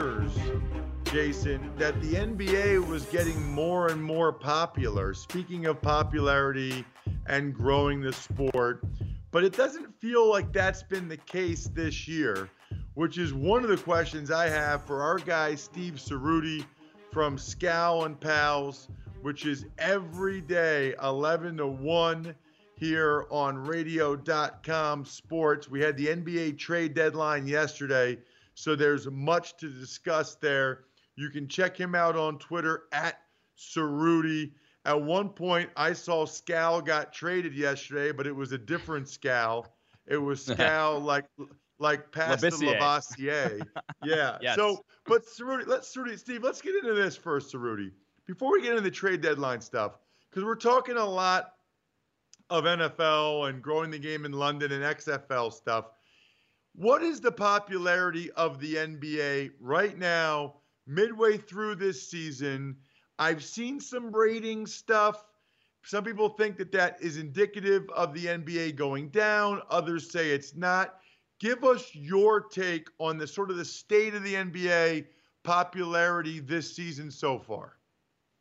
Years, Jason, that the NBA was getting more and more popular. Speaking of popularity and growing the sport, but it doesn't feel like that's been the case this year, which is one of the questions I have for our guy Steve Ceruti from Scal and Pals, which is every day 11 to 1 here on radio.com sports. We had the NBA trade deadline yesterday, so there's much to discuss there. You can check him out on Twitter at Ceruti. At one point, I saw Scal got traded yesterday, but it was a different Scal. It was Scal like like past the Labissiere. Lavassier. Yeah. Yes. So, but Ceruti, let's Ceruti, Steve, let's get into this first, Ceruti, before we get into the trade deadline stuff, because we're talking a lot of NFL and growing the game in London and XFL stuff. What is the popularity of the NBA right now, midway through this season? I've seen some rating stuff. Some people think that that is indicative of the NBA going down. Others say it's not. Give us your take on the sort of the state of the NBA popularity this season so far.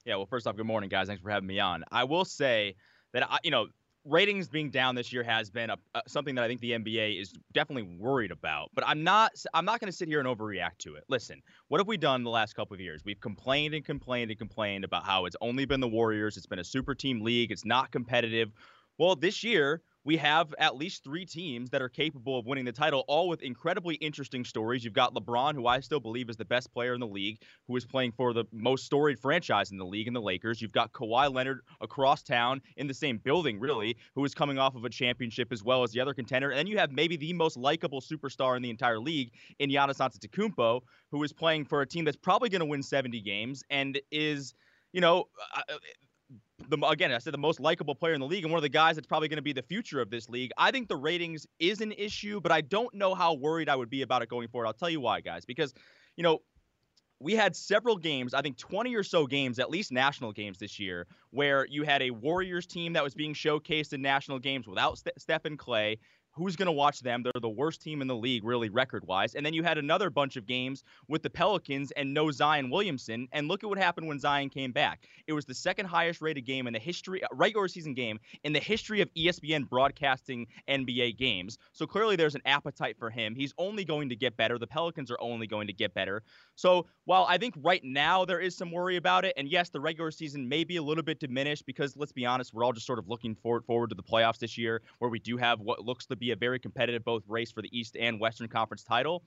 Yeah, well, first off, good morning, guys. Thanks for having me on. I will say that I, you know, ratings being down this year has been a, something that I think the NBA is definitely worried about. But I'm not. I'm not going to sit here and overreact to it. Listen, what have we done the last couple of years? We've complained and complained and complained about how it's only been the Warriors. It's been a super team league. It's not competitive. Well, this year we have at least three teams that are capable of winning the title, all with incredibly interesting stories. You've got LeBron, who I still believe is the best player in the league, who is playing for the most storied franchise in the league in the Lakers. You've got Kawhi Leonard across town in the same building, really, who is coming off of a championship as well as the other contender. And then you have maybe the most likable superstar in the entire league in Giannis Antetokounmpo, who is playing for a team that's probably going to win 70 games and is, you know, uh, the again, I said the most likable player in the league and one of the guys that's probably going to be the future of this league. I think the ratings is an issue, but I don't know how worried I would be about it going forward. I'll tell you why, guys, because you know, we had several games, I think 20 or so games, at least national games this year, where you had a Warriors team that was being showcased in national games without Ste- Stephen Klay. Who's going to watch them? They're the worst team in the league, really, record wise. And then you had another bunch of games with the Pelicans and no Zion Williamson. And look at what happened when Zion came back. It was the second highest rated game in the history, uh, regular season game in the history of ESPN broadcasting NBA games. So clearly there's an appetite for him. He's only going to get better. The Pelicans are only going to get better. So while I think right now there is some worry about it, and yes, the regular season may be a little bit diminished because let's be honest, we're all just sort of looking forward forward to the playoffs this year, where we do have what looks to be a very competitive both race for the East and Western Conference title.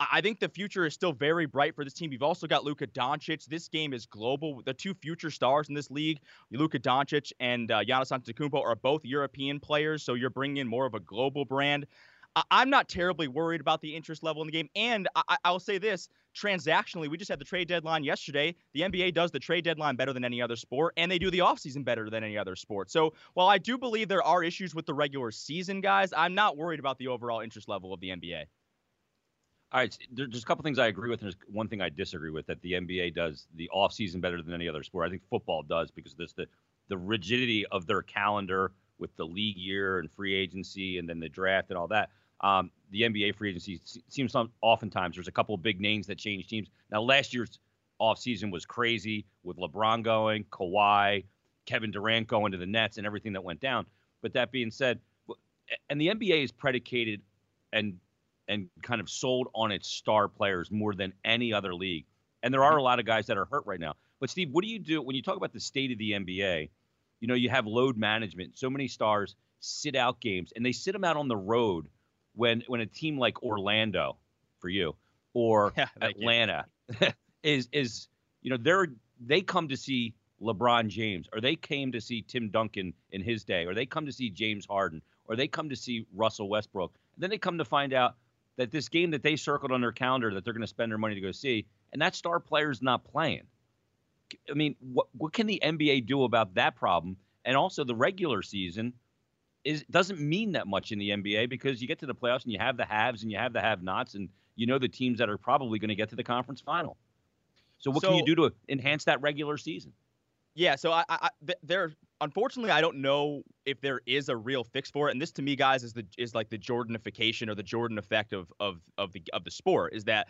I think the future is still very bright for this team. You've also got Luka Doncic. This game is global. The two future stars in this league, Luka Doncic and uh, Giannis Antetokounmpo, are both European players, so you're bringing in more of a global brand. I'm not terribly worried about the interest level in the game. And I- I- I'll say this transactionally, we just had the trade deadline yesterday. The NBA does the trade deadline better than any other sport, and they do the offseason better than any other sport. So while I do believe there are issues with the regular season, guys, I'm not worried about the overall interest level of the NBA. All right, there's a couple things I agree with, and there's one thing I disagree with that the NBA does the offseason better than any other sport. I think football does because there's the the rigidity of their calendar with the league year and free agency and then the draft and all that. Um, the NBA free agency seems some, oftentimes there's a couple of big names that change teams. Now last year's offseason was crazy with LeBron going, Kawhi, Kevin Durant going to the Nets, and everything that went down. But that being said, and the NBA is predicated and and kind of sold on its star players more than any other league. And there are a lot of guys that are hurt right now. But Steve, what do you do when you talk about the state of the NBA? You know, you have load management. So many stars sit out games, and they sit them out on the road when when a team like Orlando, for you, or Yeah. Atlanta, is is you know they're they come to see LeBron James, or they came to see Tim Duncan in his day, or they come to see James Harden, or they come to see Russell Westbrook. And then they come to find out that this game that they circled on their calendar that they're going to spend their money to go see, and that star player's not playing. I mean, what what can the NBA do about that problem? And also the regular season is doesn't mean that much in the NBA because you get to the playoffs and you have the haves and you have the have-nots and you know the teams that are probably going to get to the conference final. So what So- can you do to enhance that regular season? Yeah, so I, I th- there unfortunately I don't know if there is a real fix for it, and this to me, guys, is the is like the Jordanification or the Jordan effect of of of the of the sport is that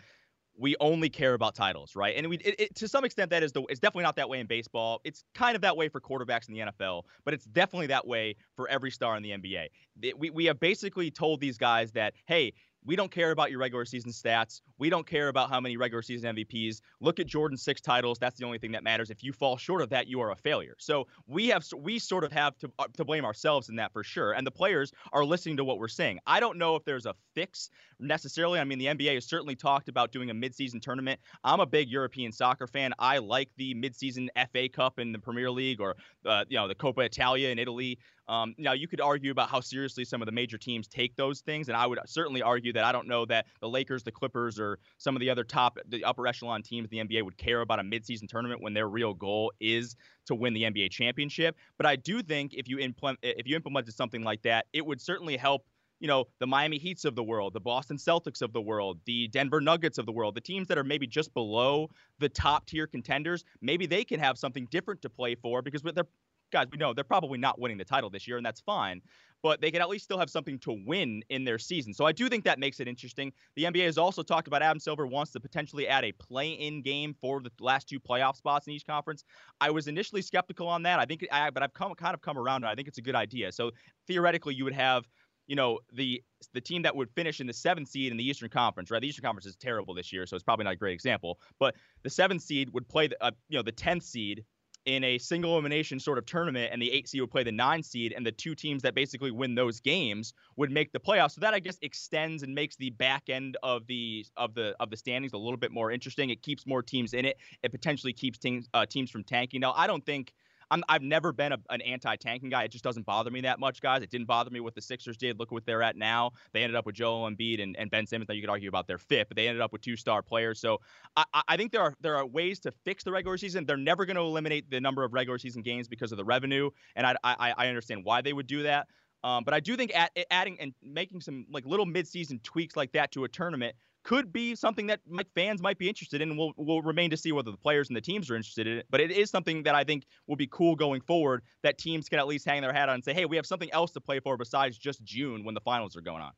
we only care about titles, right? And we it, it, to some extent that is the it's definitely not that way in baseball. It's kind of that way for quarterbacks in the NFL, but it's definitely that way for every star in the NBA. It- we we have basically told these guys that hey. We don't care about your regular season stats. We don't care about how many regular season MVPs. Look at Jordan's six titles. That's the only thing that matters. If you fall short of that, you are a failure. So we have we sort of have to uh, to blame ourselves in that for sure. And the players are listening to what we're saying. I don't know if there's a fix necessarily. I mean, the NBA has certainly talked about doing a midseason tournament. I'm a big European soccer fan. I like the midseason FA Cup in the Premier League or uh, you know the Coppa Italia in Italy. Um, now you could argue about how seriously some of the major teams take those things, and I would certainly argue that I don't know that the Lakers, the Clippers, or some of the other top, the upper echelon teams in the NBA would care about a midseason tournament when their real goal is to win the NBA championship. But I do think if you implement if you implemented something like that, it would certainly help you know, the Miami Heats of the world, the Boston Celtics of the world, the Denver Nuggets of the world, the teams that are maybe just below the top tier contenders, maybe they can have something different to play for because they're guys, we know they're probably not winning the title this year, and that's fine. But they can at least still have something to win in their season. So I do think that makes it interesting. The NBA has also talked about Adam Silver wants to potentially add a play-in game for the last two playoff spots in each conference. I was initially skeptical on that. I think, I, but I've come kind of come around. I think it's a good idea. So theoretically, you would have you know the the team that would finish in the seventh seed in the Eastern Conference, right? The Eastern Conference is terrible this year, so it's probably not a great example. But the seventh seed would play the uh, you know the tenth seed in a single elimination sort of tournament, and the eight seed would play the nine seed, and the two teams that basically win those games would make the playoffs. So that I guess extends and makes the back end of the of the of the standings a little bit more interesting. It keeps more teams in it. It potentially keeps teams uh, teams from tanking. Now I don't think. I'm, I've never been a, an anti-tanking guy. It just doesn't bother me that much, guys. It didn't bother me what the Sixers did. Look what they're at now. They ended up with Joel Embiid and, and Ben Simmons. Now you could argue about their fit, but they ended up with two-star players. So I, I think there are there are ways to fix the regular season. They're never going to eliminate the number of regular season games because of the revenue, and I I, I understand why they would do that. Um, but I do think add, adding and making some like little mid-season tweaks like that to a tournament could be something that fans might be interested in. We'll, we'll remain to see whether the players and the teams are interested in it. But it is something that I think will be cool going forward that teams can at least hang their hat on and say, hey, we have something else to play for besides just June when the finals are going on.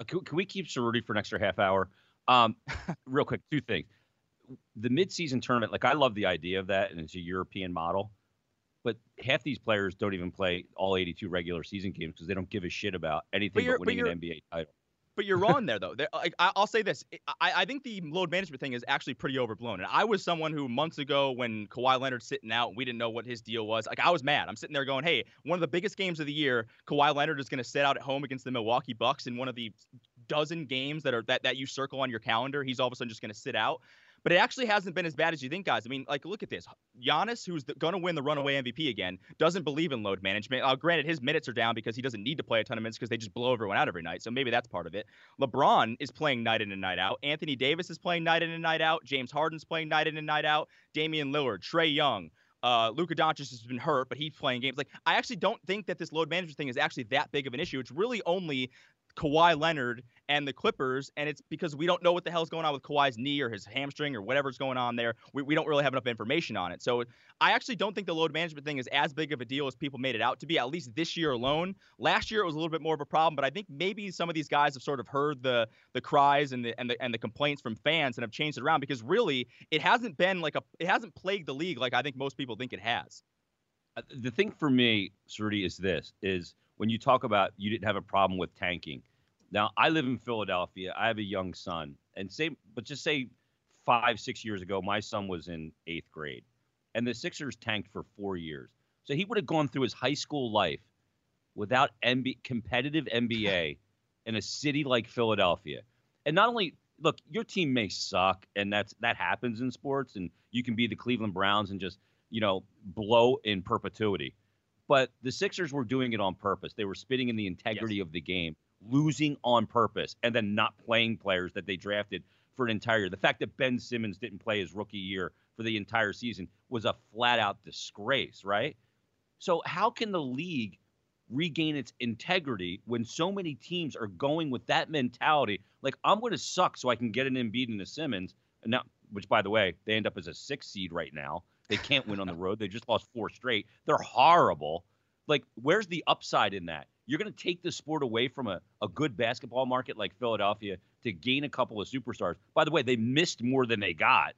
Uh, Can, can we keep Ceruti for an extra half hour? Um, real quick, two things. The midseason tournament, like I love the idea of that, and it's a European model. But half these players don't even play all 82 regular season games because they don't give a shit about anything but but winning an NBA title. But you're wrong there, though. There, uh, like, I, I'll say this: I, I think the load management thing is actually pretty overblown. And I was someone who months ago, when Kawhi Leonard sitting out, we didn't know what his deal was. Like I was mad. I'm sitting there going, "Hey, one of the biggest games of the year, Kawhi Leonard is going to sit out at home against the Milwaukee Bucks in one of the dozen games that are that that you circle on your calendar. He's all of a sudden just going to sit out." But it actually hasn't been as bad as you think, guys. I mean, like, look at this. Giannis, who's going to win the runaway MVP again, doesn't believe in load management. Uh, granted, his minutes are down because he doesn't need to play a ton of minutes because they just blow everyone out every night. So maybe that's part of it. LeBron is playing night in and night out. Anthony Davis is playing night in and night out. James Harden's playing night in and night out. Damian Lillard, Trae Young. Uh, Luka Doncic has been hurt, but he's playing games. Like, I actually don't think that this load management thing is actually that big of an issue. It's really only Kawhi Leonard and the Clippers, and it's because we don't know what the hell's going on with Kawhi's knee or his hamstring or whatever's going on there. We, we don't really have enough information on it. So I actually don't think the load management thing is as big of a deal as people made it out to be, at least this year alone. Last year it was a little bit more of a problem, but I think maybe some of these guys have sort of heard the the cries and the and the and the complaints from fans and have changed it around because really it hasn't been like a it hasn't plagued the league like I think most people think it has. Uh, The thing for me, Ceruti, is this: is when you talk about you didn't have a problem with tanking. Now, I live in Philadelphia. I have a young son, and say, but just say five, six years ago, my son was in eighth grade, and the Sixers tanked for four years. So he would have gone through his high school life without MB, competitive NBA in a city like Philadelphia. And not only look, your team may suck, and that's that happens in sports, and you can be the Cleveland Browns and just you know, blow in perpetuity. But the Sixers were doing it on purpose. They were spitting in the integrity yes. of the game, losing on purpose, and then not playing players that they drafted for an entire year. The fact that Ben Simmons didn't play his rookie year for the entire season was a flat out disgrace, right? So, how can the league regain its integrity when so many teams are going with that mentality? Like, I'm going to suck so I can get an Embiid and a Simmons. And now, which, by the way, they end up as a six seed right now. They can't win on the road. They just lost four straight. They're horrible. Like, where's the upside in that? You're going to take the sport away from a, a good basketball market like Philadelphia to gain a couple of superstars. By the way, they missed more than they got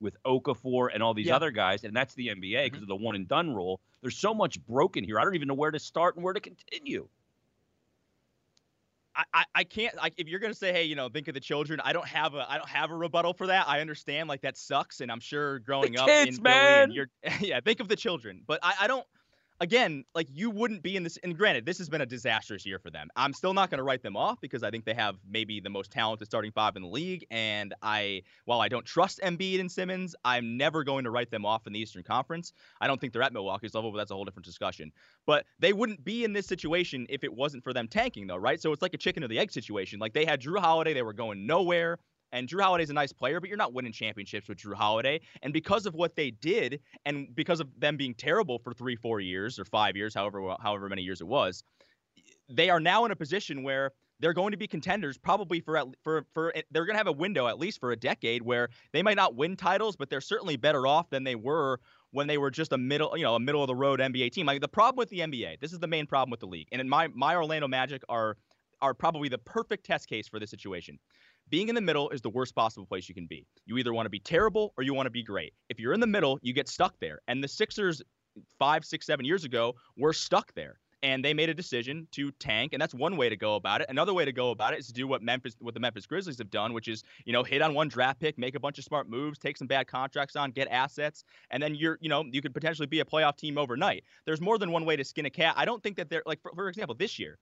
with Okafor and all these yeah. other guys, and that's the NBA because mm-hmm. of the one and done rule. There's so much broken here. I don't even know where to start and where to continue. I, I can't like if you're gonna say hey you know think of the children I don't have a I don't have a rebuttal for that I understand like that sucks and I'm sure growing the up kids, in man. Philly you're yeah think of the children but I, I don't again, like you wouldn't be in this. And granted, this has been a disastrous year for them. I'm still not going to write them off because I think they have maybe the most talented starting five in the league. And I, while I don't trust Embiid and Simmons, I'm never going to write them off in the Eastern Conference. I don't think they're at Milwaukee's level, but that's a whole different discussion. But they wouldn't be in this situation if it wasn't for them tanking, though, right? So it's like a chicken or the egg situation. Like they had Jrue Holiday, they were going nowhere. And Jrue Holiday's a nice player, but you're not winning championships with Jrue Holiday. And because of what they did, and because of them being terrible for three, four years or five years, however however many years it was, they are now in a position where they're going to be contenders probably for for for eh, they're going to have a window at least for a decade where they might not win titles, but they're certainly better off than they were when they were just a middle, you know, a middle of the road NBA team. Like the problem with the NBA, this is the main problem with the league. And in my my Orlando Magic are are probably the perfect test case for this situation being in the middle is the worst possible place you can be. You either want to be terrible or you want to be great. If you're in the middle, you get stuck there. And the Sixers, five, six, seven years ago, were stuck there. And they made a decision to tank, and that's one way to go about it. Another way to go about it is to do what Memphis, what the Memphis Grizzlies have done, which is, you know, hit on one draft pick, make a bunch of smart moves, take some bad contracts on, get assets, and then you're, you know, you could potentially be a playoff team overnight. There's more than one way to skin a cat. I don't think that they're like, for, for example, this year,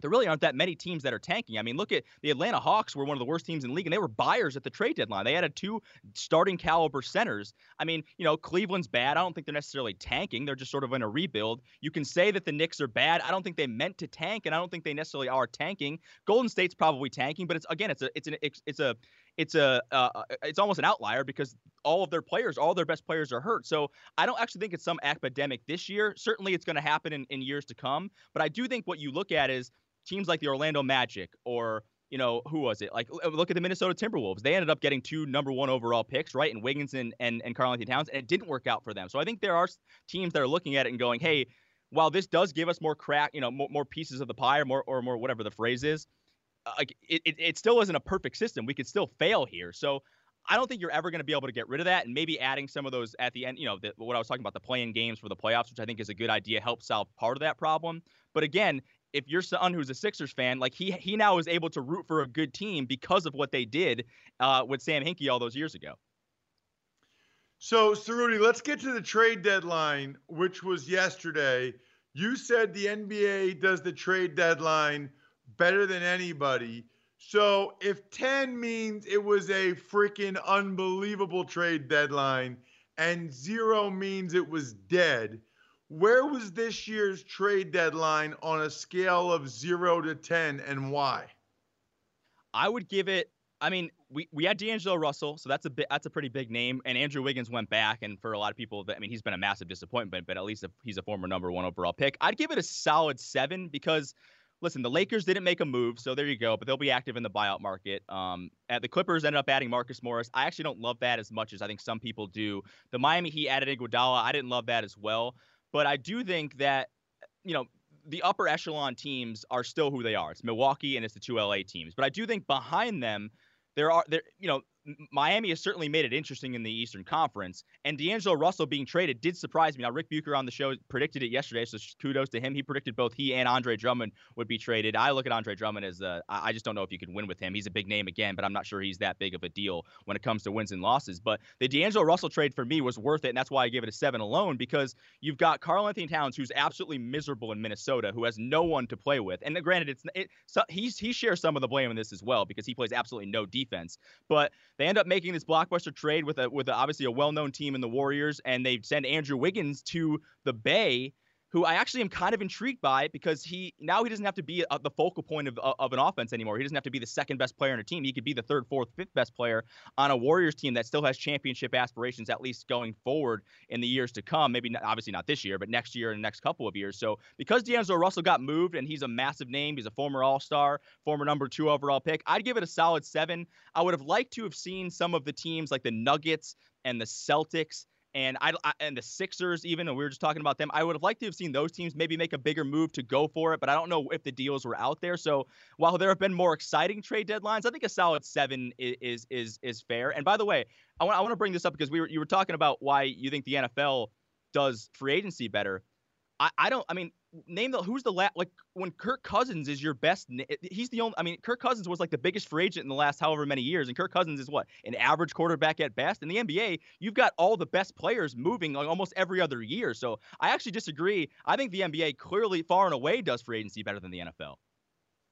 there really aren't that many teams that are tanking. I mean, look at the Atlanta Hawks were one of the worst teams in the league, and they were buyers at the trade deadline. They added two starting caliber centers. I mean, you know, Cleveland's bad. I don't think they're necessarily tanking. They're just sort of in a rebuild. You can say that the Knicks are bad. I don't think they meant to tank, and I don't think they necessarily are tanking. Golden State's probably tanking, but it's again, it's a it's an it's a it's a uh, uh, it's almost an outlier because all of their players, all their best players are hurt. So I don't actually think it's some epidemic this year. Certainly, it's going to happen in, in years to come. But I do think what you look at is teams like the Orlando Magic or you know, who was it? Like, look at the Minnesota Timberwolves. They ended up getting two number one overall picks, right? And Wiggins and, and, and Karl-Anthony Towns, and it didn't work out for them. So I think there are teams that are looking at it and going, hey, while this does give us more crack, you know, more, more pieces of the pie or more, or more whatever the phrase is, uh, like it, it, it still isn't a perfect system. We could still fail here. So I don't think you're ever going to be able to get rid of that. And maybe adding some of those at the end, you know, the, what I was talking about, the playing games for the playoffs, which I think is a good idea, help solve part of that problem. But again, if your son who's a Sixers fan, like he he now is able to root for a good team because of what they did uh, with Sam Hinkie all those years ago. So, Ceruti, let's get to the trade deadline, which was yesterday. You said the NBA does the trade deadline better than anybody. So, if 10 means it was a freaking unbelievable trade deadline and zero means it was dead, where was this year's trade deadline on a scale of zero to 10 and why? I would give it. I mean, we, we had D'Angelo Russell, so that's a bit that's a pretty big name. And Andrew Wiggins went back, and for a lot of people, I mean, he's been a massive disappointment, but at least he's a former number one overall pick. I'd give it a solid seven because, listen, the Lakers didn't make a move, so there you go. But they'll be active in the buyout market. Um, the Clippers ended up adding Marcus Morris. I actually don't love that as much as I think some people do. The Miami Heat added Iguodala. I didn't love that as well. But I do think that, you know, the upper echelon teams are still who they are. It's Milwaukee and it's the two LA teams. But I do think behind them, there are there, you know, Miami has certainly made it interesting in the Eastern Conference, and D'Angelo Russell being traded did surprise me. Now, Rick Bucher on the show predicted it yesterday, so kudos to him. He predicted both he and Andre Drummond would be traded. I look at Andre Drummond as uh, a, I just don't know if you can win with him. He's a big name again, but I'm not sure he's that big of a deal when it comes to wins and losses. But the D'Angelo Russell trade for me was worth it, and that's why I gave it a seven alone because you've got Karl-Anthony Towns, who's absolutely miserable in Minnesota, who has no one to play with. And uh, granted, it's it, so he shares some of the blame in this as well because he plays absolutely no defense. But They end up making this blockbuster trade with a with a, obviously a well-known team in the Warriors, and they send Andrew Wiggins to the Bay who I actually am kind of intrigued by because he now he doesn't have to be a, the focal point of, uh, of an offense anymore. He doesn't have to be the second best player in a team. He could be the third, fourth, fifth best player on a Warriors team that still has championship aspirations, at least going forward in the years to come. Maybe not, obviously not this year, but next year and the next couple of years. So because D'Angelo Russell got moved and he's a massive name, he's a former All Star, former number two overall pick. I'd give it a solid seven. I would have liked to have seen some of the teams like the Nuggets and the Celtics and I, I, and the Sixers even, and we were just talking about them. I would have liked to have seen those teams maybe make a bigger move to go for it, but I don't know if the deals were out there. So while there have been more exciting trade deadlines, I think a solid seven is is is, is fair. And by the way, I want I want to bring this up because we were you were talking about why you think the NFL does free agency better. I, I don't. I mean, name the who's the last like when Kirk Cousins is your best. He's the only. I mean, Kirk Cousins was like the biggest free agent in the last however many years, and Kirk Cousins is what an average quarterback at best. In the NBA, you've got all the best players moving like almost every other year. So I actually disagree. I think the NBA clearly far and away does free agency better than the NFL.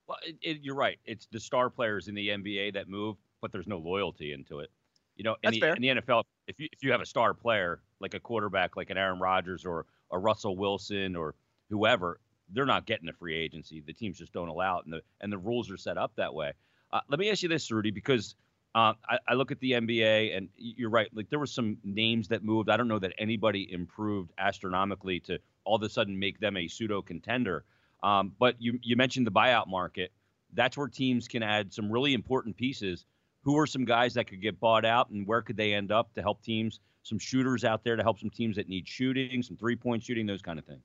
Well, it, it, you're right. It's the star players in the NBA that move, but there's no loyalty into it. You know, in That's the, fair. in the NFL, if you if you have a star player like a quarterback, like an Aaron Rodgers or a Russell Wilson or whoever, they're not getting a free agency. The teams just don't allow it, and the and the rules are set up that way. Uh, let me ask you this, Rudy, because uh, I, I, look at the NBA, and you're right. Like there were some names that moved. I don't know that anybody improved astronomically to all of a sudden make them a pseudo contender. Um, but you you mentioned the buyout market. That's where teams can add some really important pieces. Who are some guys that could get bought out, and where could they end up to help teams? Some shooters out there to help some teams that need shooting, some three point shooting, those kind of things.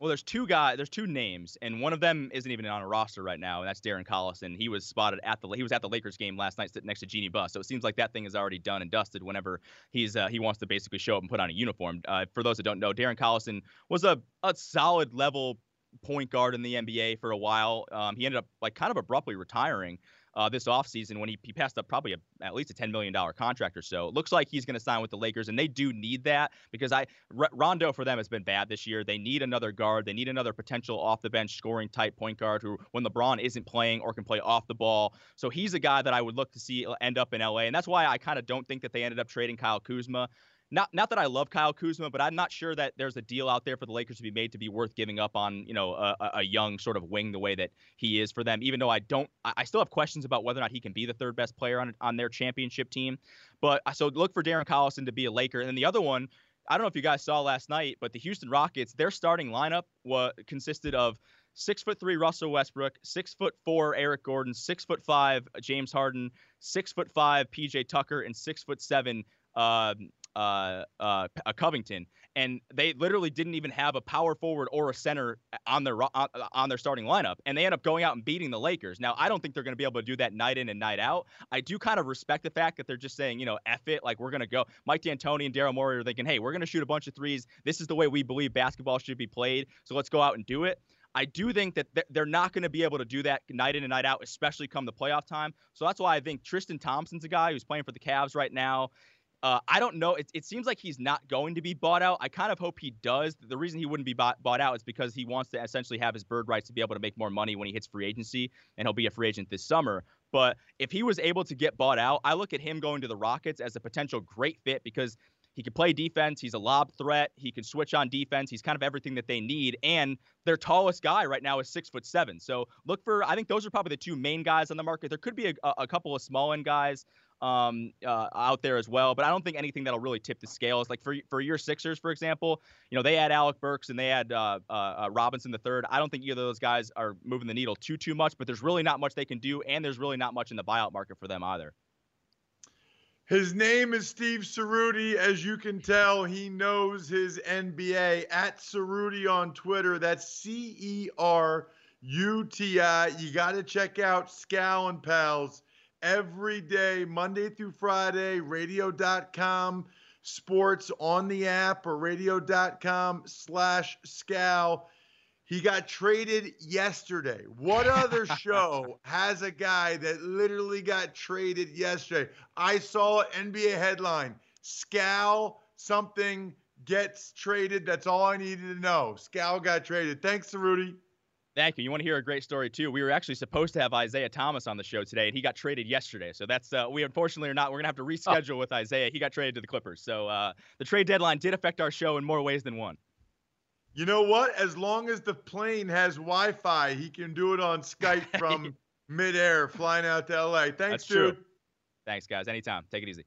Well, there's two guys, there's two names, and one of them isn't even on a roster right now, and that's Darren Collison. He was spotted at the he was at the Lakers game last night, sitting next to Jeanie Buss. So it seems like that thing is already done and dusted. Whenever he's uh, he wants to basically show up and put on a uniform. Uh, for those that don't know, Darren Collison was a a solid level point guard in the NBA for a while. Um, he ended up like kind of abruptly retiring uh, this offseason when he, he passed up probably a, at least a $10 million contract or so. It looks like he's going to sign with the Lakers, and they do need that because I R- Rondo for them has been bad this year. They need another guard. They need another potential off the bench scoring type point guard who, when LeBron isn't playing or can play off the ball. So he's a guy that I would look to see end up in LA, and that's why I kind of don't think that they ended up trading Kyle Kuzma not not that I love Kyle Kuzma, but I'm not sure that there's a deal out there for the Lakers to be made to be worth giving up on, you know, a, a young sort of wing the way that he is for them. Even though I don't, I still have questions about whether or not he can be the third best player on on their championship team. But so look for Darren Collison to be a Laker, and then the other one. I don't know if you guys saw last night, but the Houston Rockets, their starting lineup was consisted of six foot three Russell Westbrook, six foot four Eric Gordon, six foot five James Harden, six foot five PJ Tucker, and six foot seven uh, uh, uh, Covington, and they literally didn't even have a power forward or a center on their on, on their starting lineup, and they end up going out and beating the Lakers. Now, I don't think they're going to be able to do that night in and night out. I do kind of respect the fact that they're just saying, you know, F it, like we're going to go. Mike D'Antoni and Daryl Morey are thinking, hey, we're going to shoot a bunch of threes. This is the way we believe basketball should be played. So let's go out and do it. I do think that they're not going to be able to do that night in and night out, especially come the playoff time. So that's why I think Tristan Thompson's a guy who's playing for the Cavs right now. Uh, I don't know. It, it seems like he's not going to be bought out. I kind of hope he does. The reason he wouldn't be bought, bought out is because he wants to essentially have his bird rights to be able to make more money when he hits free agency, and he'll be a free agent this summer. But if he was able to get bought out, I look at him going to the Rockets as a potential great fit because he can play defense. He's a lob threat. He can switch on defense. He's kind of everything that they need. And their tallest guy right now is six foot seven. So look for. I think those are probably the two main guys on the market. There could be a, a couple of small end guys um, uh, out there as well. But I don't think anything that'll really tip the scales. Like for for your Sixers, for example, you know they had Alec Burks and they had uh, uh, uh Robinson the third. I don't think either of those guys are moving the needle too too much. But there's really not much they can do, and there's really not much in the buyout market for them either. His name is Steve Ceruti. As you can tell, he knows his NBA at Ceruti on Twitter. That's C E R U T I. You got to check out Scal and Pals every day, Monday through Friday, radio.com sports on the app or radio.com slash scal. He got traded yesterday. What other show has a guy that literally got traded yesterday? I saw NBA headline Scal something gets traded. That's all I needed to know. Scal got traded. Thanks, to Rudy. Thank you. You want to hear a great story too? We were actually supposed to have Isaiah Thomas on the show today, and he got traded yesterday. So that's uh, we unfortunately are not. We're gonna have to reschedule oh. with Isaiah. He got traded to the Clippers. So uh, the trade deadline did affect our show in more ways than one. You know what? As long as the plane has Wi-Fi, he can do it on Skype from midair, flying out to LA. Thanks, That's dude. True. Thanks, guys. Anytime. Take it easy.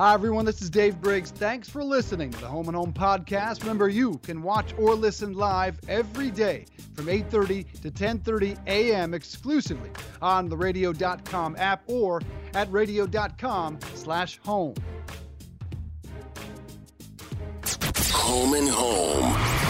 Hi, everyone. This is Dave Briggs. Thanks for listening to the Home and Home podcast. Remember, you can watch or listen live every day from 8:30 to 10:30 a.m. exclusively on the Radio.com app or at Radio.com/home. Home and Home.